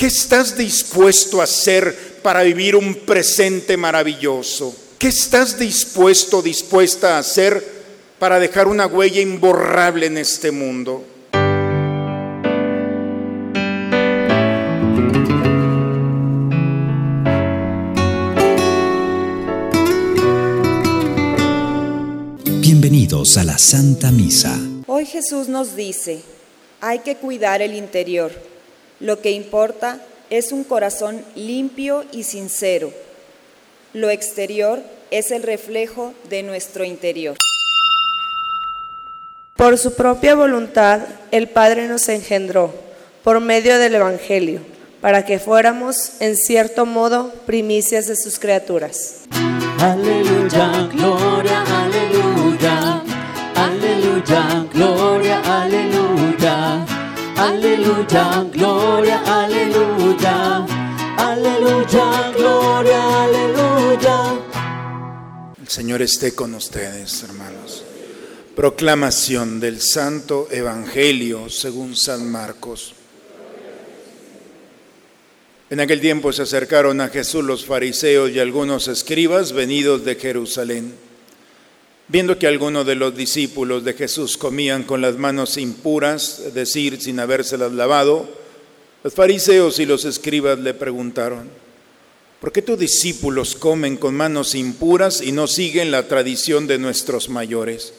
¿Qué estás dispuesto a hacer para vivir un presente maravilloso? ¿Qué estás dispuesto, dispuesta a hacer para dejar una huella imborrable en este mundo? Bienvenidos a la Santa Misa. Hoy Jesús nos dice, hay que cuidar el interior. Lo que importa es un corazón limpio y sincero. Lo exterior es el reflejo de nuestro interior. Por su propia voluntad, el Padre nos engendró por medio del Evangelio, para que fuéramos, en cierto modo, primicias de sus criaturas. Aleluya, gloria, aleluya. Aleluya, gloria, aleluya. Aleluya, gloria, aleluya. Aleluya, gloria, aleluya. El Señor esté con ustedes, hermanos. Proclamación del Santo Evangelio según San Marcos. En aquel tiempo se acercaron a Jesús los fariseos y algunos escribas venidos de Jerusalén. Viendo que algunos de los discípulos de Jesús comían con las manos impuras, es decir, sin habérselas lavado, los fariseos y los escribas le preguntaron, ¿por qué tus discípulos comen con manos impuras y no siguen la tradición de nuestros mayores?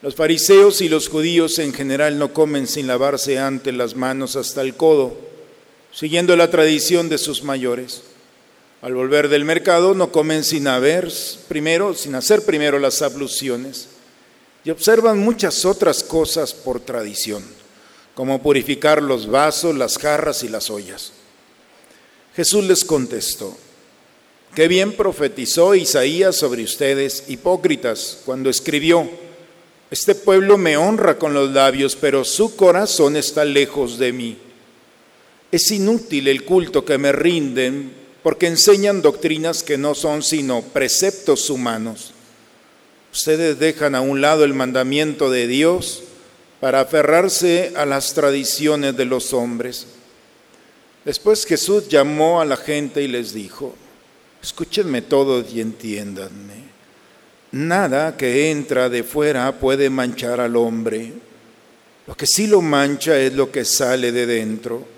Los fariseos y los judíos en general no comen sin lavarse antes las manos hasta el codo siguiendo la tradición de sus mayores. Al volver del mercado no comen sin haber primero, sin hacer primero las abluciones y observan muchas otras cosas por tradición, como purificar los vasos, las jarras y las ollas. Jesús les contestó, qué bien profetizó Isaías sobre ustedes, hipócritas, cuando escribió, este pueblo me honra con los labios, pero su corazón está lejos de mí es inútil el culto que me rinden porque enseñan doctrinas que no son sino preceptos humanos. Ustedes dejan a un lado el mandamiento de Dios para aferrarse a las tradiciones de los hombres. Después Jesús llamó a la gente y les dijo, escúchenme todos y entiéndanme. Nada que entra de fuera puede manchar al hombre. Lo que sí lo mancha es lo que sale de dentro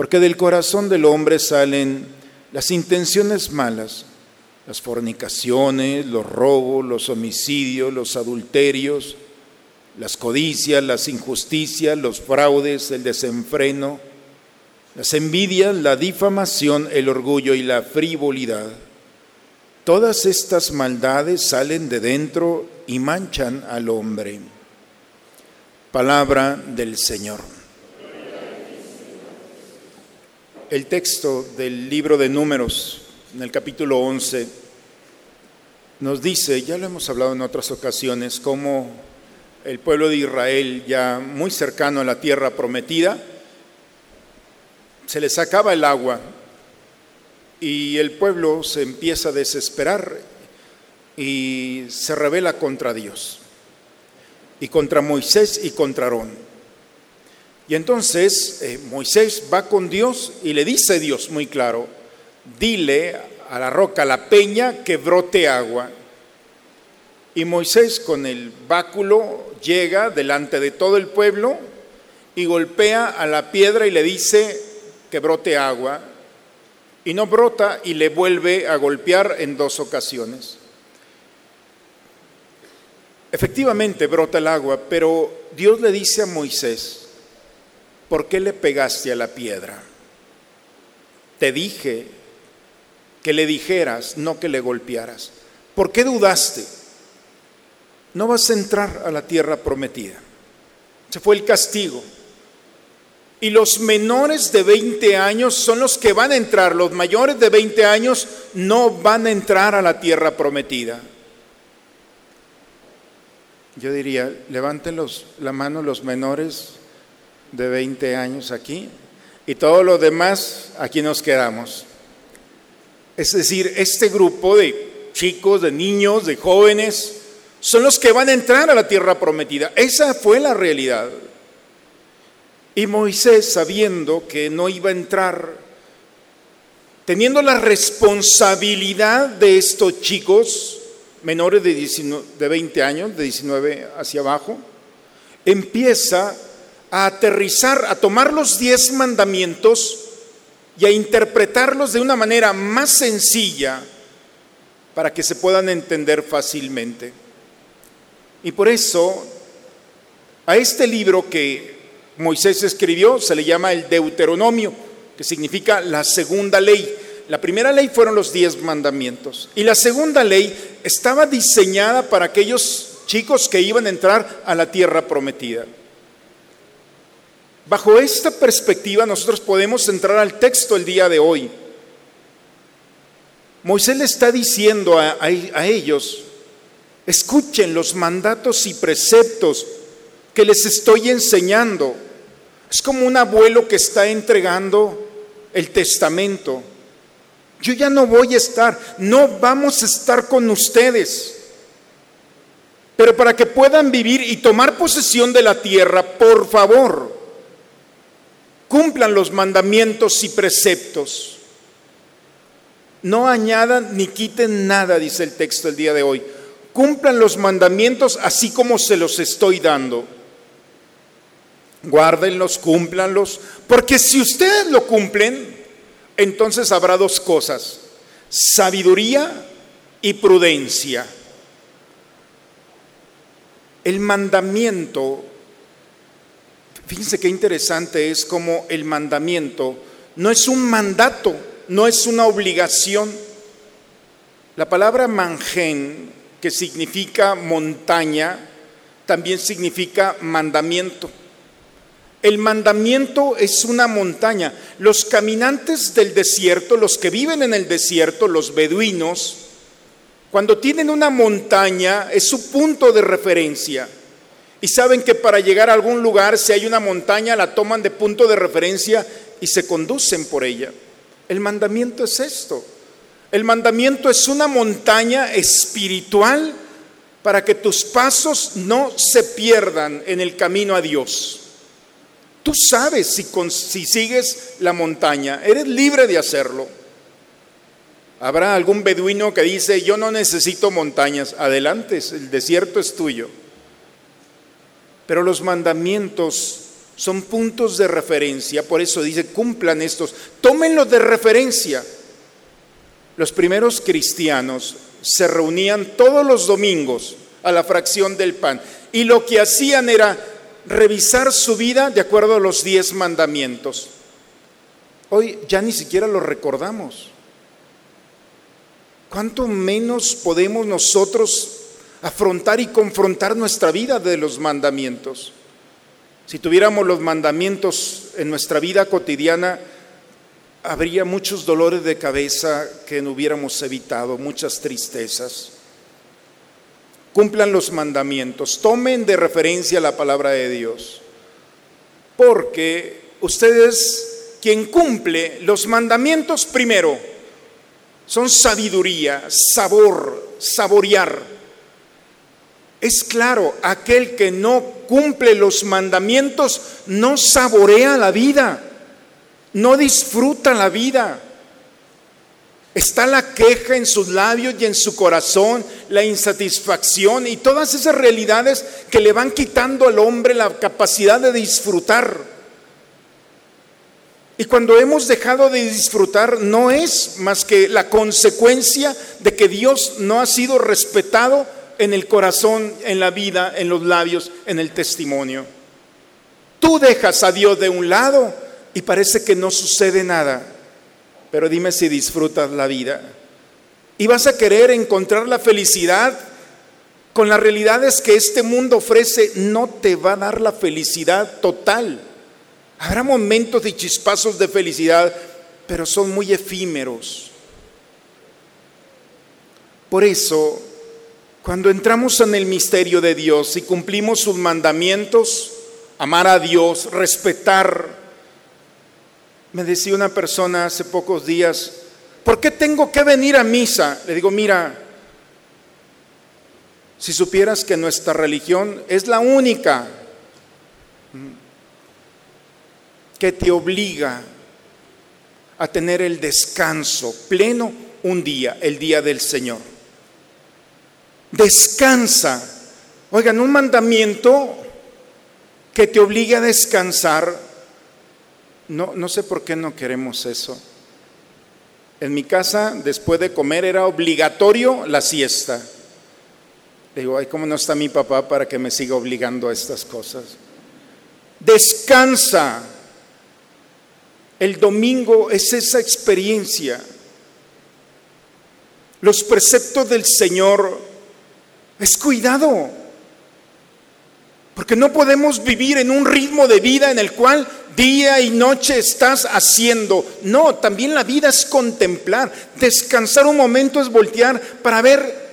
porque del corazón del hombre salen las intenciones malas, las fornicaciones, los robos, los homicidios, los adulterios, las codicias, las injusticias, los fraudes, el desenfreno, las envidias, la difamación, el orgullo y la frivolidad. Todas estas maldades salen de dentro y manchan al hombre. Palabra del Señor. El texto del libro de números, en el capítulo 11, nos dice, ya lo hemos hablado en otras ocasiones, cómo el pueblo de Israel, ya muy cercano a la tierra prometida, se les acaba el agua y el pueblo se empieza a desesperar y se revela contra Dios, y contra Moisés y contra Aarón. Y entonces eh, Moisés va con Dios y le dice a Dios muy claro, dile a la roca, a la peña, que brote agua. Y Moisés con el báculo llega delante de todo el pueblo y golpea a la piedra y le dice que brote agua. Y no brota y le vuelve a golpear en dos ocasiones. Efectivamente brota el agua, pero Dios le dice a Moisés, ¿por qué le pegaste a la piedra? Te dije que le dijeras, no que le golpearas. ¿Por qué dudaste? No vas a entrar a la tierra prometida. Se fue el castigo. Y los menores de 20 años son los que van a entrar. Los mayores de 20 años no van a entrar a la tierra prometida. Yo diría, levanten la mano los menores de 20 años aquí y todos los demás aquí nos quedamos. Es decir, este grupo de chicos, de niños, de jóvenes, son los que van a entrar a la tierra prometida. Esa fue la realidad. Y Moisés, sabiendo que no iba a entrar, teniendo la responsabilidad de estos chicos menores de, 19 de 20 años, de 19 hacia abajo, empieza a aterrizar, a tomar los diez mandamientos y a interpretarlos de una manera más sencilla para que se puedan entender fácilmente. Y por eso a este libro que Moisés escribió se le llama el Deuteronomio, que significa la segunda ley. La primera ley fueron los diez mandamientos y la segunda ley estaba diseñada para aquellos chicos que iban a entrar a la tierra prometida. Bajo esta perspectiva nosotros podemos entrar al texto el día de hoy. Moisés le está diciendo a, a, ellos, escuchen los mandatos y preceptos que les estoy enseñando. Es como un abuelo que está entregando el testamento. Yo ya no voy a estar, no vamos a estar con ustedes. Pero para que puedan vivir y tomar posesión de la tierra, por favor, cumplan los mandamientos y preceptos. No añadan ni quiten nada, dice el texto el día de hoy. Cumplan los mandamientos así como se los estoy dando. Guárdenlos, cúmplanlos, porque si ustedes lo cumplen, entonces habrá dos cosas, sabiduría y prudencia. El mandamiento Fíjense qué interesante es como el mandamiento no es un mandato, no es una obligación. La palabra manjen, que significa montaña, también significa mandamiento. El mandamiento es una montaña. Los caminantes del desierto, los que viven en el desierto, los beduinos, cuando tienen una montaña es su punto de referencia. Y saben que para llegar a algún lugar, si hay una montaña, la toman de punto de referencia y se conducen por ella. El mandamiento es esto. El mandamiento es una montaña espiritual para que tus pasos no se pierdan en el camino a Dios. Tú sabes si, si sigues la montaña, eres libre de hacerlo. Habrá algún beduino que dice, yo no necesito montañas, adelante, el desierto es tuyo. Pero los mandamientos son puntos de referencia, por eso dice, cumplan estos, tómenlos de referencia. Los primeros cristianos se reunían todos los domingos a la fracción del pan y lo que hacían era revisar su vida de acuerdo a los diez mandamientos. Hoy ya ni siquiera los recordamos. ¿Cuánto menos podemos nosotros afrontar y confrontar nuestra vida de los mandamientos. Si tuviéramos los mandamientos en nuestra vida cotidiana, habría muchos dolores de cabeza que no hubiéramos evitado, muchas tristezas. Cumplan los mandamientos, tomen de referencia la palabra de Dios, porque ustedes, quien cumple los mandamientos primero, son sabiduría, sabor, saborear es claro, aquel que no cumple los mandamientos no saborea la vida, no disfruta la vida. Está la queja en sus labios y en su corazón, la insatisfacción y todas esas realidades que le van quitando al hombre la capacidad de disfrutar. Y cuando hemos dejado de disfrutar no es más que la consecuencia de que Dios no ha sido respetado en el corazón, en la vida, en los labios, en el testimonio. Tú dejas a Dios de un lado y parece que no sucede nada, pero dime si disfrutas la vida. Y vas a querer encontrar la felicidad con las realidades que este mundo ofrece, no te va a dar la felicidad total. Habrá momentos de chispazos de felicidad, pero son muy efímeros. Por eso cuando entramos en el misterio de Dios y cumplimos sus mandamientos, amar a Dios, respetar, me decía una persona hace pocos días, ¿por qué tengo que venir a misa? Le digo, mira, si supieras que nuestra religión es la única que te obliga a tener el descanso pleno un día, el día del Señor. Descansa. Oigan, un mandamiento que te obliga a descansar. No, no sé por qué no queremos eso. En mi casa, después de comer, era obligatorio la siesta. Digo, ay, ¿cómo no está mi papá para que me siga obligando a estas cosas? Descansa. El domingo es esa experiencia. Los preceptos del Señor es cuidado. Porque no podemos vivir en un ritmo de vida en el cual día y noche estás haciendo. No, también la vida es contemplar. Descansar un momento es voltear para ver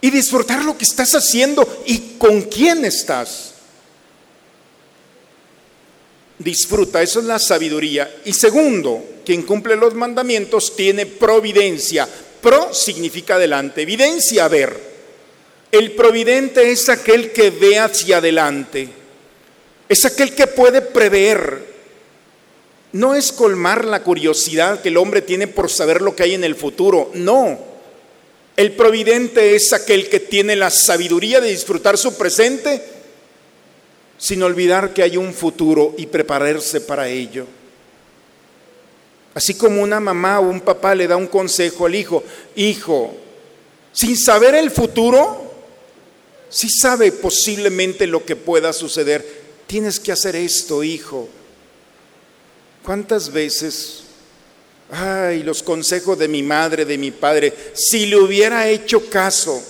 y disfrutar lo que estás haciendo y con quién estás disfruta, eso es la sabiduría. Y segundo, quien cumple los mandamientos tiene providencia. Pro significa adelante, evidencia, ver. El providente es aquel que ve hacia adelante, es aquel que puede prever. No es colmar la curiosidad que el hombre tiene por saber lo que hay en el futuro, no. El providente es aquel que tiene la sabiduría de disfrutar su presente sin olvidar que hay un futuro y prepararse para ello. Así como una mamá o un papá le da un consejo al hijo, hijo, sin saber el futuro, si sabe posiblemente lo que pueda suceder, tienes que hacer esto, hijo. ¿Cuántas veces, ay, los consejos de mi madre, de mi padre, si le hubiera hecho caso,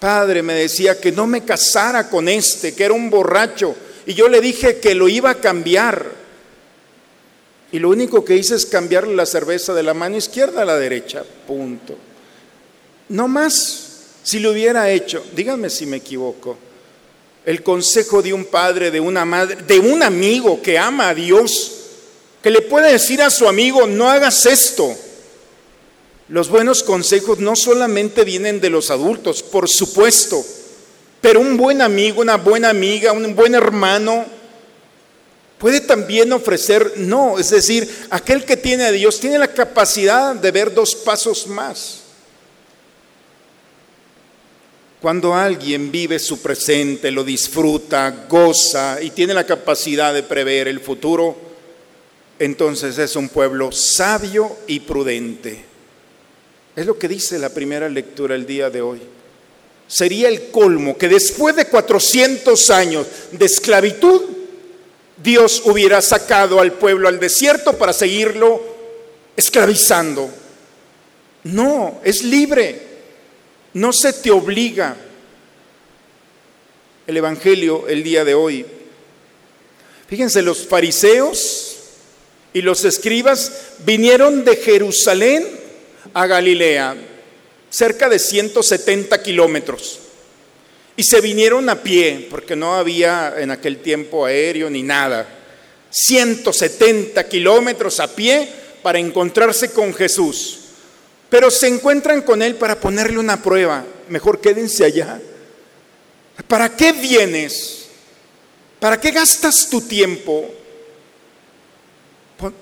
padre me decía que no me casara con este, que era un borracho, y yo le dije que lo iba a cambiar. Y lo único que hice es cambiarle la cerveza de la mano izquierda a la derecha, punto. No más, si lo hubiera hecho, díganme si me equivoco, el consejo de un padre, de una madre, de un amigo que ama a Dios, que le puede decir a su amigo, no hagas esto, los buenos consejos no solamente vienen de los adultos, por supuesto, pero un buen amigo, una buena amiga, un buen hermano puede también ofrecer, no, es decir, aquel que tiene a Dios tiene la capacidad de ver dos pasos más. Cuando alguien vive su presente, lo disfruta, goza y tiene la capacidad de prever el futuro, entonces es un pueblo sabio y prudente. Es lo que dice la primera lectura el día de hoy. Sería el colmo que después de 400 años de esclavitud, Dios hubiera sacado al pueblo al desierto para seguirlo esclavizando. No, es libre. No se te obliga. El Evangelio el día de hoy. Fíjense, los fariseos y los escribas vinieron de Jerusalén a Galilea, cerca de 170 kilómetros. Y se vinieron a pie, porque no había en aquel tiempo aéreo ni nada. 170 kilómetros a pie para encontrarse con Jesús. Pero se encuentran con Él para ponerle una prueba. Mejor quédense allá. ¿Para qué vienes? ¿Para qué gastas tu tiempo?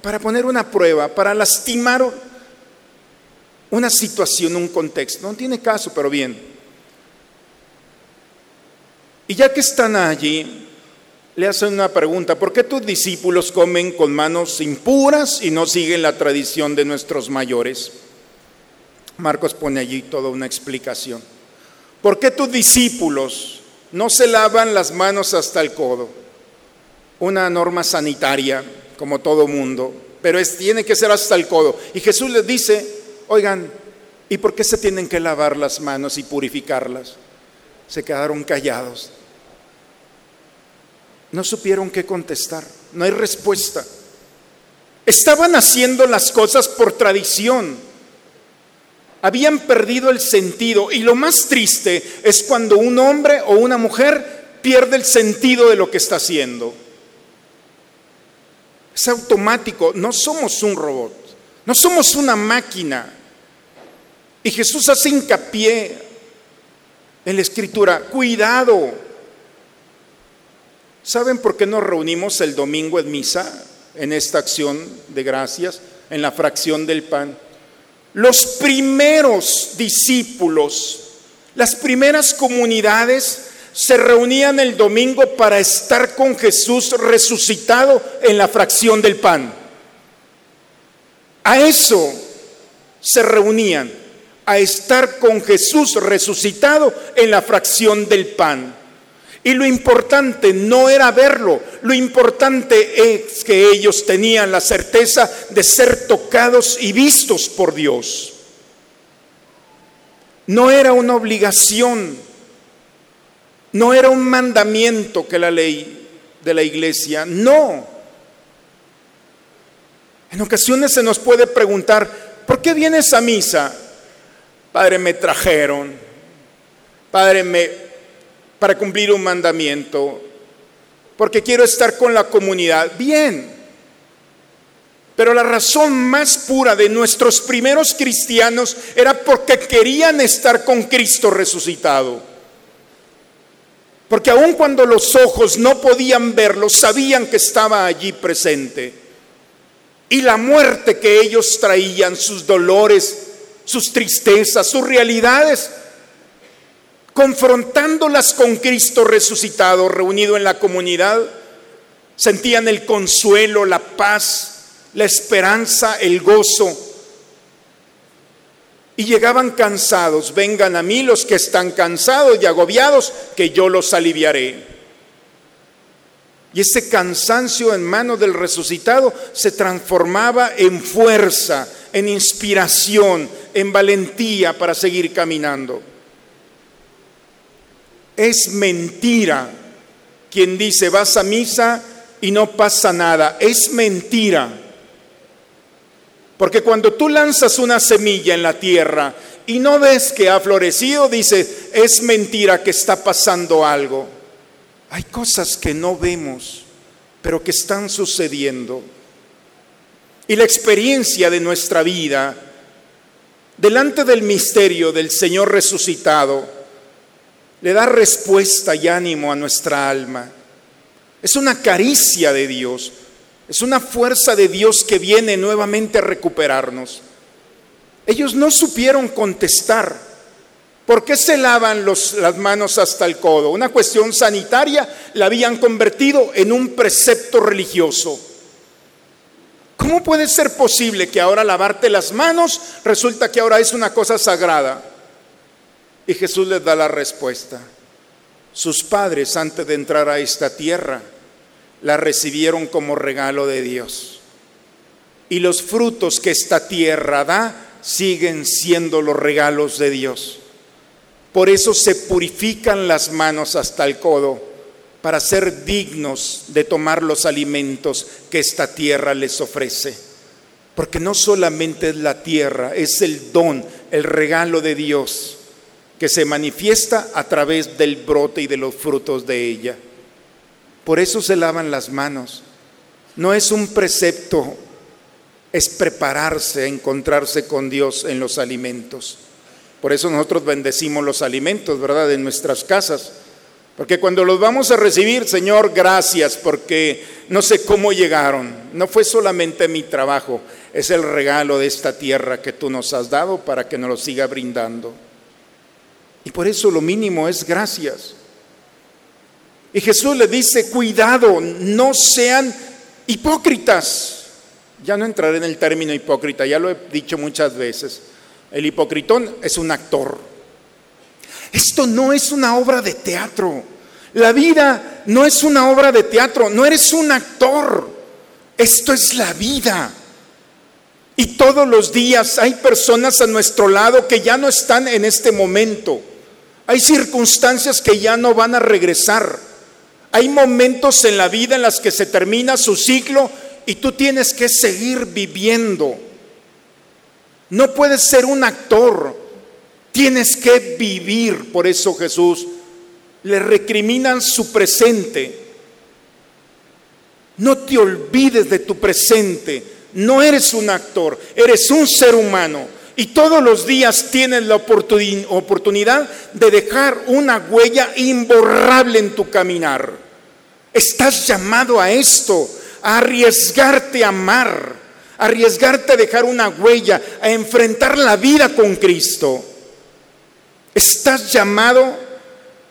Para poner una prueba, para lastimar una situación, un contexto. No tiene caso, pero bien. Y ya que están allí, le hacen una pregunta, ¿por qué tus discípulos comen con manos impuras y no siguen la tradición de nuestros mayores? Marcos pone allí toda una explicación. ¿Por qué tus discípulos no se lavan las manos hasta el codo? Una norma sanitaria, como todo mundo, pero es, tiene que ser hasta el codo. Y Jesús les dice, Oigan, ¿y por qué se tienen que lavar las manos y purificarlas? Se quedaron callados. No supieron qué contestar. No hay respuesta. Estaban haciendo las cosas por tradición. Habían perdido el sentido. Y lo más triste es cuando un hombre o una mujer pierde el sentido de lo que está haciendo. Es automático. No somos un robot. No somos una máquina. Y Jesús hace hincapié en la escritura, cuidado. ¿Saben por qué nos reunimos el domingo en misa, en esta acción de gracias, en la fracción del pan? Los primeros discípulos, las primeras comunidades se reunían el domingo para estar con Jesús resucitado en la fracción del pan. A eso se reunían, a estar con Jesús resucitado en la fracción del pan. Y lo importante no era verlo, lo importante es que ellos tenían la certeza de ser tocados y vistos por Dios. No era una obligación, no era un mandamiento que la ley de la iglesia, no. En ocasiones se nos puede preguntar, ¿por qué vienes a misa? Padre, me trajeron. Padre, me para cumplir un mandamiento, porque quiero estar con la comunidad. Bien, pero la razón más pura de nuestros primeros cristianos era porque querían estar con Cristo resucitado. Porque aun cuando los ojos no podían verlo, sabían que estaba allí presente. Y la muerte que ellos traían, sus dolores, sus tristezas, sus realidades, confrontándolas con Cristo resucitado, reunido en la comunidad, sentían el consuelo, la paz, la esperanza, el gozo. Y llegaban cansados, vengan a mí los que están cansados y agobiados, que yo los aliviaré. Y ese cansancio en manos del resucitado se transformaba en fuerza, en inspiración, en valentía para seguir caminando. Es mentira quien dice vas a misa y no pasa nada. Es mentira. Porque cuando tú lanzas una semilla en la tierra y no ves que ha florecido, dice, es mentira que está pasando algo. Hay cosas que no vemos, pero que están sucediendo. Y la experiencia de nuestra vida, delante del misterio del Señor resucitado, le da respuesta y ánimo a nuestra alma. Es una caricia de Dios, es una fuerza de Dios que viene nuevamente a recuperarnos. Ellos no supieron contestar. ¿Por qué se lavan las manos hasta el codo? Una cuestión sanitaria la habían convertido en un precepto religioso. ¿Cómo puede ser posible que ahora lavarte las manos resulta que ahora es una cosa sagrada? Y Jesús les da la respuesta. Sus padres antes de entrar a esta tierra la recibieron como regalo de Dios. Y los frutos que esta tierra da siguen siendo los regalos de Dios. Por eso se purifican las manos hasta el codo para ser dignos de tomar los alimentos que esta tierra les ofrece. Porque no solamente es la tierra, es el don, el regalo de Dios que se manifiesta a través del brote y de los frutos de ella. Por eso se lavan las manos. No es un precepto, es prepararse a encontrarse con Dios en los alimentos. Por eso nosotros bendecimos los alimentos, ¿verdad? En nuestras casas. Porque cuando los vamos a recibir, Señor, gracias, porque no sé cómo llegaron. No fue solamente mi trabajo, es el regalo de esta tierra que tú nos has dado para que nos lo siga brindando. Y por eso lo mínimo es gracias. Y Jesús le dice, cuidado, no sean hipócritas. Ya no entraré en el término hipócrita, ya lo he dicho muchas veces. El hipocritón es un actor. Esto no es una obra de teatro. La vida no es una obra de teatro, no eres un actor. Esto es la vida. Y todos los días hay personas a nuestro lado que ya no están en este momento. Hay circunstancias que ya no van a regresar. Hay momentos en la vida en las que se termina su ciclo y tú tienes que seguir viviendo. No puedes ser un actor, tienes que vivir. Por eso Jesús le recriminan su presente. No te olvides de tu presente. No eres un actor, eres un ser humano y todos los días tienes la oportunidad de dejar una huella imborrable en tu caminar. Estás llamado a esto, a arriesgarte a amar, a arriesgarte a dejar una huella, a enfrentar la vida con Cristo. Estás llamado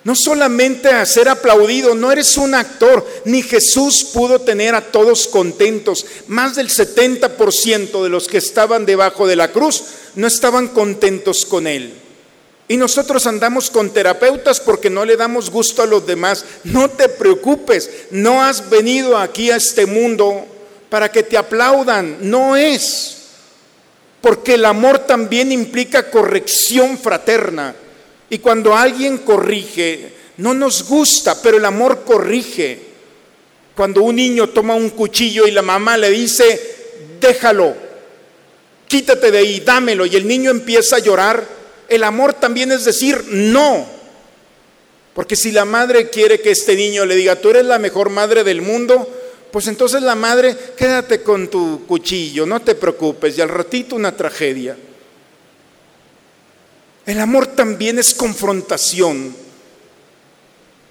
no solamente a ser aplaudido, no eres un actor, ni Jesús pudo tener a todos contentos. Más del 70% de los que estaban debajo de la cruz no estaban contentos con él. Y nosotros andamos con terapeutas porque no le damos gusto a los demás. No te preocupes, no has venido aquí a este mundo para que te aplaudan, no es. Porque el amor también implica corrección fraterna. Y cuando alguien corrige, no nos gusta, pero el amor corrige. Cuando un niño toma un cuchillo y la mamá le dice, déjalo, quítate de ahí, dámelo, y el niño empieza a llorar, el amor también es decir, no. Porque si la madre quiere que este niño le diga, tú eres la mejor madre del mundo, pues entonces la madre, quédate con tu cuchillo, no te preocupes, y al ratito una tragedia. El amor también es confrontación.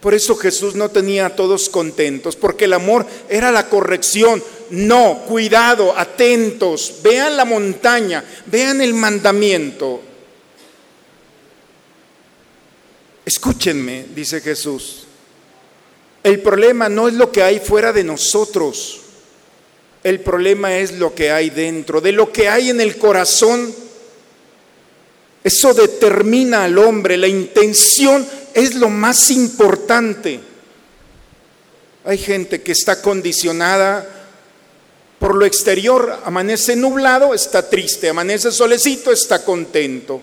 Por eso Jesús no tenía a todos contentos, porque el amor era la corrección. No, cuidado, atentos, vean la montaña, vean el mandamiento. Escúchenme, dice Jesús. El problema no es lo que hay fuera de nosotros. El problema es lo que hay dentro, de lo que hay en el corazón eso determina al hombre, la intención es lo más importante. Hay gente que está condicionada por lo exterior, amanece nublado, está triste, amanece solecito, está contento.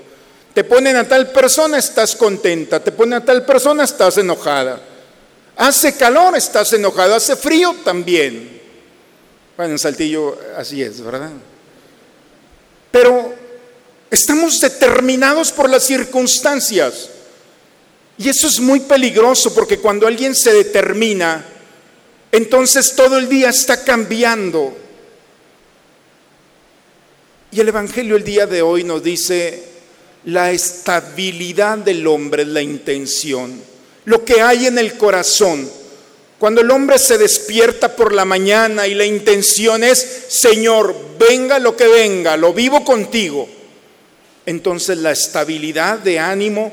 Te ponen a tal persona, estás contenta, te ponen a tal persona, estás enojada. Hace calor, estás enojado, hace frío también. Bueno, en Saltillo así es, ¿verdad? Pero Estamos determinados por las circunstancias. Y eso es muy peligroso porque cuando alguien se determina, entonces todo el día está cambiando. Y el Evangelio el día de hoy nos dice, la estabilidad del hombre es la intención, lo que hay en el corazón. Cuando el hombre se despierta por la mañana y la intención es, Señor, venga lo que venga, lo vivo contigo entonces la estabilidad de ánimo,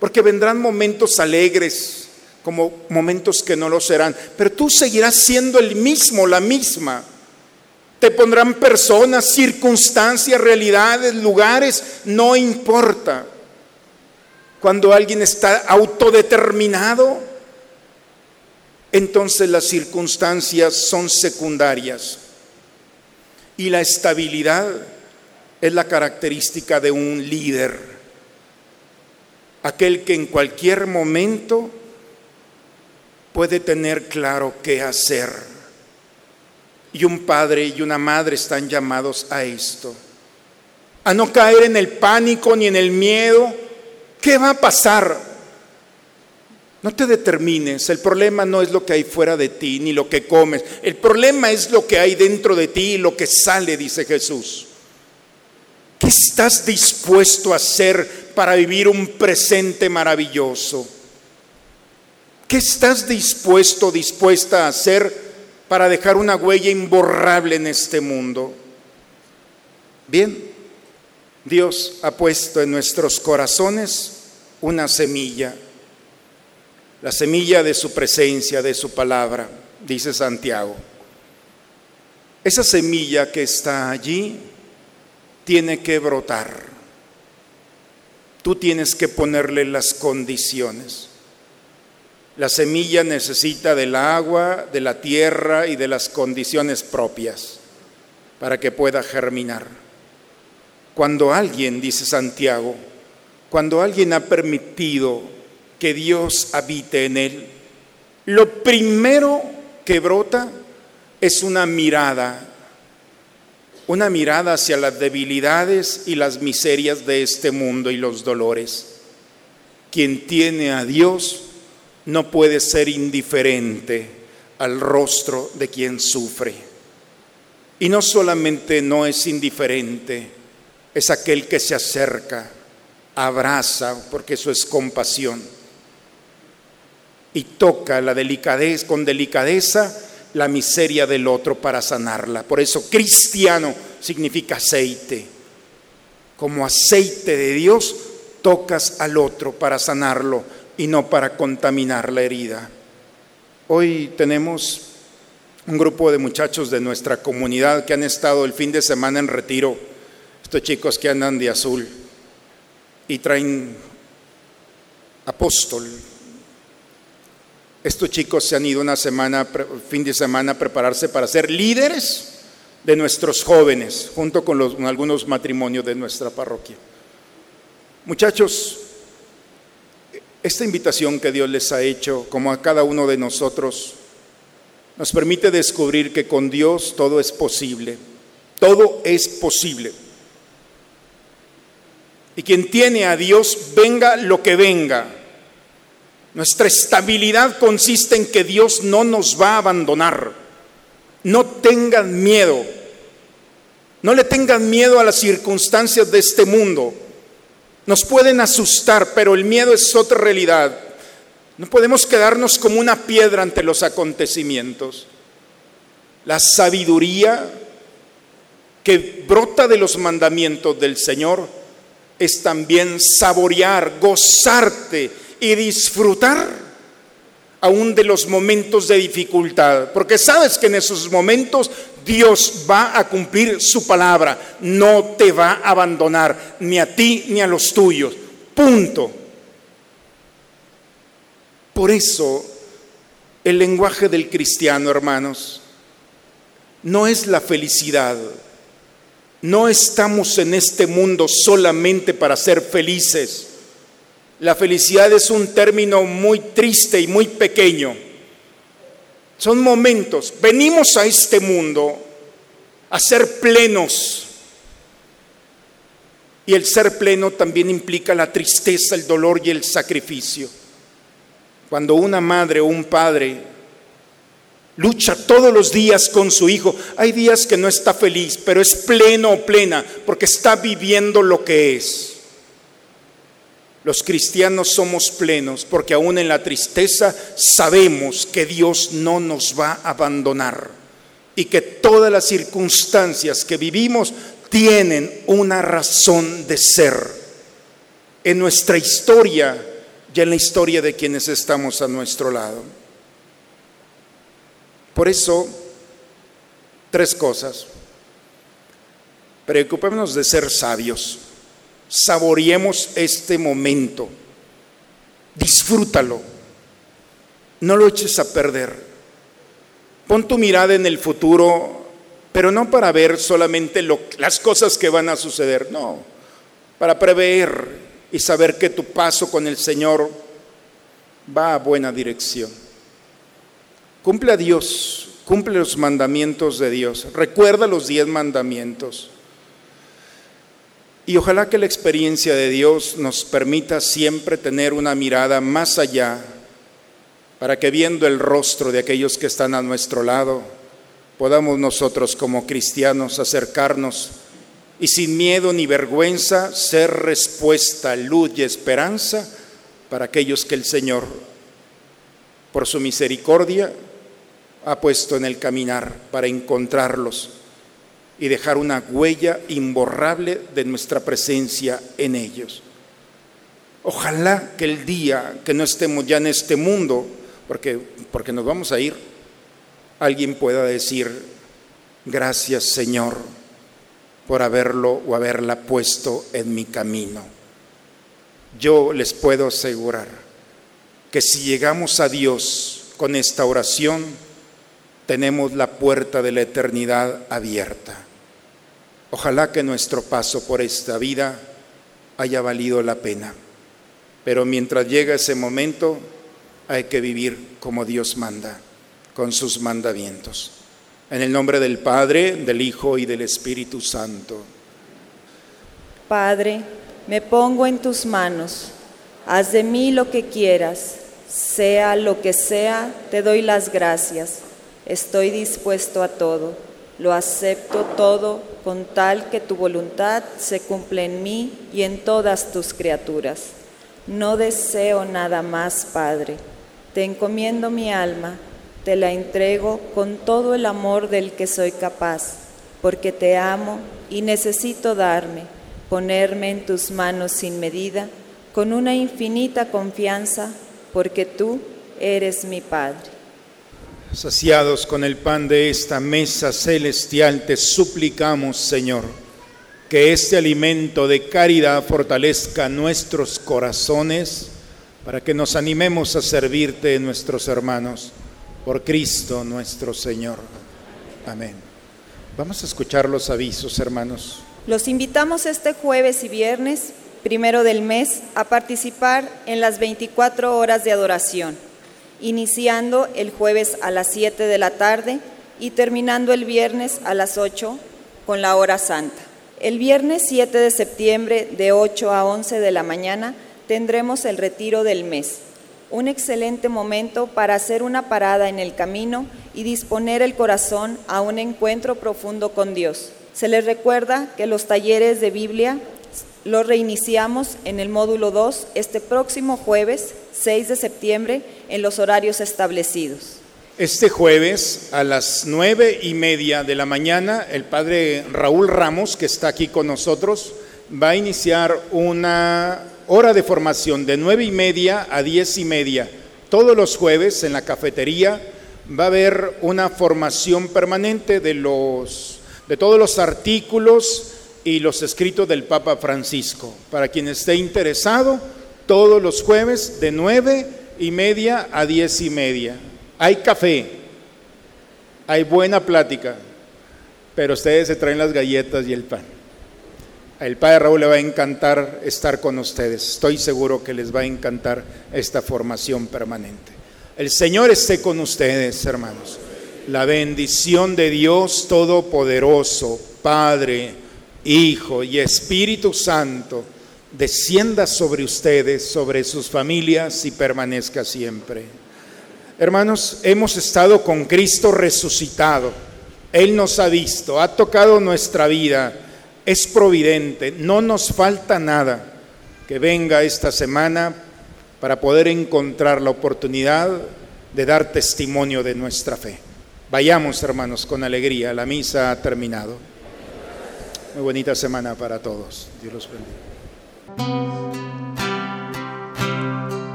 porque vendrán momentos alegres, como momentos que no lo serán, pero tú seguirás siendo el mismo, la misma. Te pondrán personas, circunstancias, realidades, lugares, no importa. Cuando alguien está autodeterminado, entonces las circunstancias son secundarias y la estabilidad es la característica de un líder, aquel que en cualquier momento puede tener claro qué hacer. Y un padre y una madre están llamados a esto, a no caer en el pánico ni en el miedo. ¿Qué va a pasar? No te determines, el problema no es lo que hay fuera de ti ni lo que comes, el problema es lo que hay dentro de ti y lo que sale, dice Jesús. ¿Qué estás dispuesto a hacer para vivir un presente maravilloso? ¿Qué estás dispuesto, dispuesta a hacer para dejar una huella imborrable en este mundo? Bien, Dios ha puesto en nuestros corazones una semilla, la semilla de su presencia, de su palabra, dice Santiago. Esa semilla que está allí tiene que brotar. Tú tienes que ponerle las condiciones. La semilla necesita del agua, de la tierra y de las condiciones propias para que pueda germinar. Cuando alguien, dice Santiago, cuando alguien ha permitido que Dios habite en él, lo primero que brota es una mirada una mirada hacia las debilidades y las miserias de este mundo y los dolores. Quien tiene a Dios no puede ser indiferente al rostro de quien sufre. Y no solamente no es indiferente, es aquel que se acerca, abraza, porque eso es compasión. y toca la delicadez, con delicadeza la miseria del otro para sanarla. Por eso cristiano significa aceite. Como aceite de Dios tocas al otro para sanarlo y no para contaminar la herida. Hoy tenemos un grupo de muchachos de nuestra comunidad que han estado el fin de semana en retiro, estos chicos que andan de azul y traen apóstol. Estos chicos se han ido una semana, fin de semana a prepararse para ser líderes de nuestros jóvenes, junto con, los, algunos matrimonios de nuestra parroquia. Muchachos, esta invitación que Dios les ha hecho, como a cada uno de nosotros, nos permite descubrir que con Dios todo es posible. Todo es posible. Y quien tiene a Dios, venga lo que venga. Nuestra estabilidad consiste en que Dios no nos va a abandonar. No tengan miedo. No le tengan miedo a las circunstancias de este mundo. Nos pueden asustar, pero el miedo es otra realidad. No podemos quedarnos como una piedra ante los acontecimientos. La sabiduría que brota de los mandamientos del Señor es también saborear, gozarte y disfrutar aún de los momentos de dificultad, porque sabes que en esos momentos Dios va a cumplir su palabra, no te va a abandonar ni a ti ni a los tuyos. Punto. Por eso, el lenguaje del cristiano, hermanos, no es la felicidad. No estamos en este mundo solamente para ser felices. La felicidad es un término muy triste y muy pequeño. Son momentos. Venimos a este mundo a ser plenos. Y el ser pleno también implica la tristeza, el dolor y el sacrificio. Cuando una madre o un padre lucha todos los días con su hijo, hay días que no está feliz, pero es pleno o plena porque está viviendo lo que es. Los cristianos somos plenos porque aún en la tristeza sabemos que Dios no nos va a abandonar y que todas las circunstancias que vivimos tienen una razón de ser. En nuestra historia y en la historia de quienes estamos a nuestro lado. Por eso, tres cosas. Preocupémonos de ser sabios. Saboreemos este momento. Disfrútalo. No lo eches a perder. Pon tu mirada en el futuro, pero no para ver solamente las cosas que van a suceder, no, para prever y saber que tu paso con el Señor va a buena dirección. Cumple a Dios, cumple los mandamientos de Dios, recuerda los diez mandamientos. Y ojalá que la experiencia de Dios nos permita siempre tener una mirada más allá, para que viendo el rostro de aquellos que están a nuestro lado, podamos nosotros como cristianos acercarnos y sin miedo ni vergüenza ser respuesta, luz y esperanza para aquellos que el Señor, por su misericordia, ha puesto en el caminar para encontrarlos y dejar una huella imborrable de nuestra presencia en ellos. Ojalá que el día que no estemos ya en este mundo, porque, porque nos vamos a ir, alguien pueda decir, gracias Señor por haberlo o haberla puesto en mi camino. Yo les puedo asegurar que si llegamos a Dios con esta oración, tenemos la puerta de la eternidad abierta. Ojalá que nuestro paso por esta vida haya valido la pena. Pero mientras llega ese momento, hay que vivir como Dios manda, con sus mandamientos. En el nombre del Padre, del Hijo y del Espíritu Santo. Padre, me pongo en tus manos. Haz de mí lo que quieras. Sea lo que sea, te doy las gracias. Estoy dispuesto a todo. Lo acepto todo con tal que tu voluntad se cumpla en mí y en todas tus criaturas. No deseo nada más, Padre. Te encomiendo mi alma, te la entrego con todo el amor del que soy capaz, porque te amo y necesito darme, ponerme en tus manos sin medida, con una infinita confianza, porque tú eres mi Padre. Saciados con el pan de esta mesa celestial, te suplicamos, Señor, que este alimento de caridad fortalezca nuestros corazones para que nos animemos a servirte, nuestros hermanos, por Cristo nuestro Señor. Amén. Vamos a escuchar los avisos, hermanos. Los invitamos este jueves y viernes, primero del mes, a participar en las 24 horas de adoración, iniciando el jueves a las 7 de la tarde y terminando el viernes a las 8 con la hora santa. El viernes 7 de septiembre de 8 a 11 de la mañana tendremos el retiro del mes, un excelente momento para hacer una parada en el camino y disponer el corazón a un encuentro profundo con Dios. Se les recuerda que los talleres de Biblia los reiniciamos en el módulo 2 este próximo jueves 6 de septiembre en los horarios establecidos. Este jueves a las nueve y media de la mañana, el padre Raúl Ramos, que está aquí con nosotros, va a iniciar una hora de formación de nueve y media a diez y media. Todos los jueves en la cafetería va a haber una formación permanente de, los, de todos los artículos y los escritos del Papa Francisco. Para quien esté interesado, todos los jueves de nueve y media a diez y media. Hay café, hay buena plática, pero ustedes se traen las galletas y el pan. El Padre Raúl le va a encantar estar con ustedes. Estoy seguro que les va a encantar esta formación permanente. El Señor esté con ustedes, hermanos. La bendición de Dios Todopoderoso, Padre, Hijo y Espíritu Santo, descienda sobre ustedes, sobre sus familias y permanezca siempre. Hermanos, hemos estado con Cristo resucitado. Él nos ha visto, ha tocado nuestra vida es providente, no nos falta nada que venga esta semana para poder encontrar la oportunidad de dar testimonio de nuestra fe. Vayamos, hermanos, con alegría. La misa ha terminado. Muy bonita semana para todos. Dios los bendiga.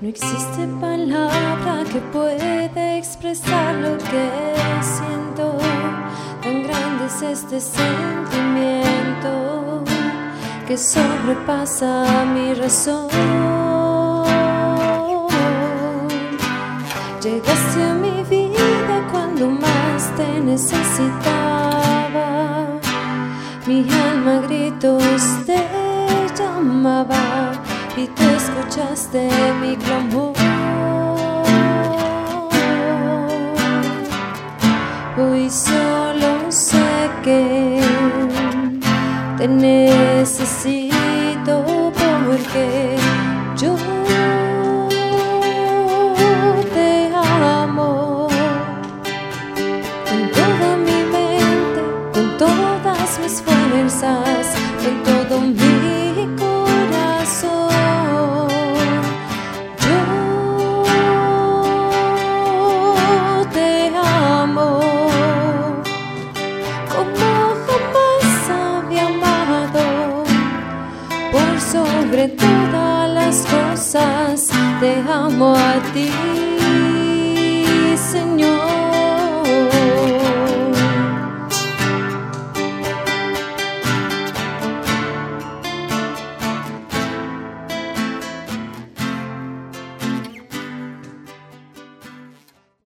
No existe palabra que pueda expresar lo que siento tan grande es este sentimiento que sobrepasa mi razón. Llegaste a mi vida cuando más te necesitaba. Mi alma gritos te y tú escuchaste mi clamor.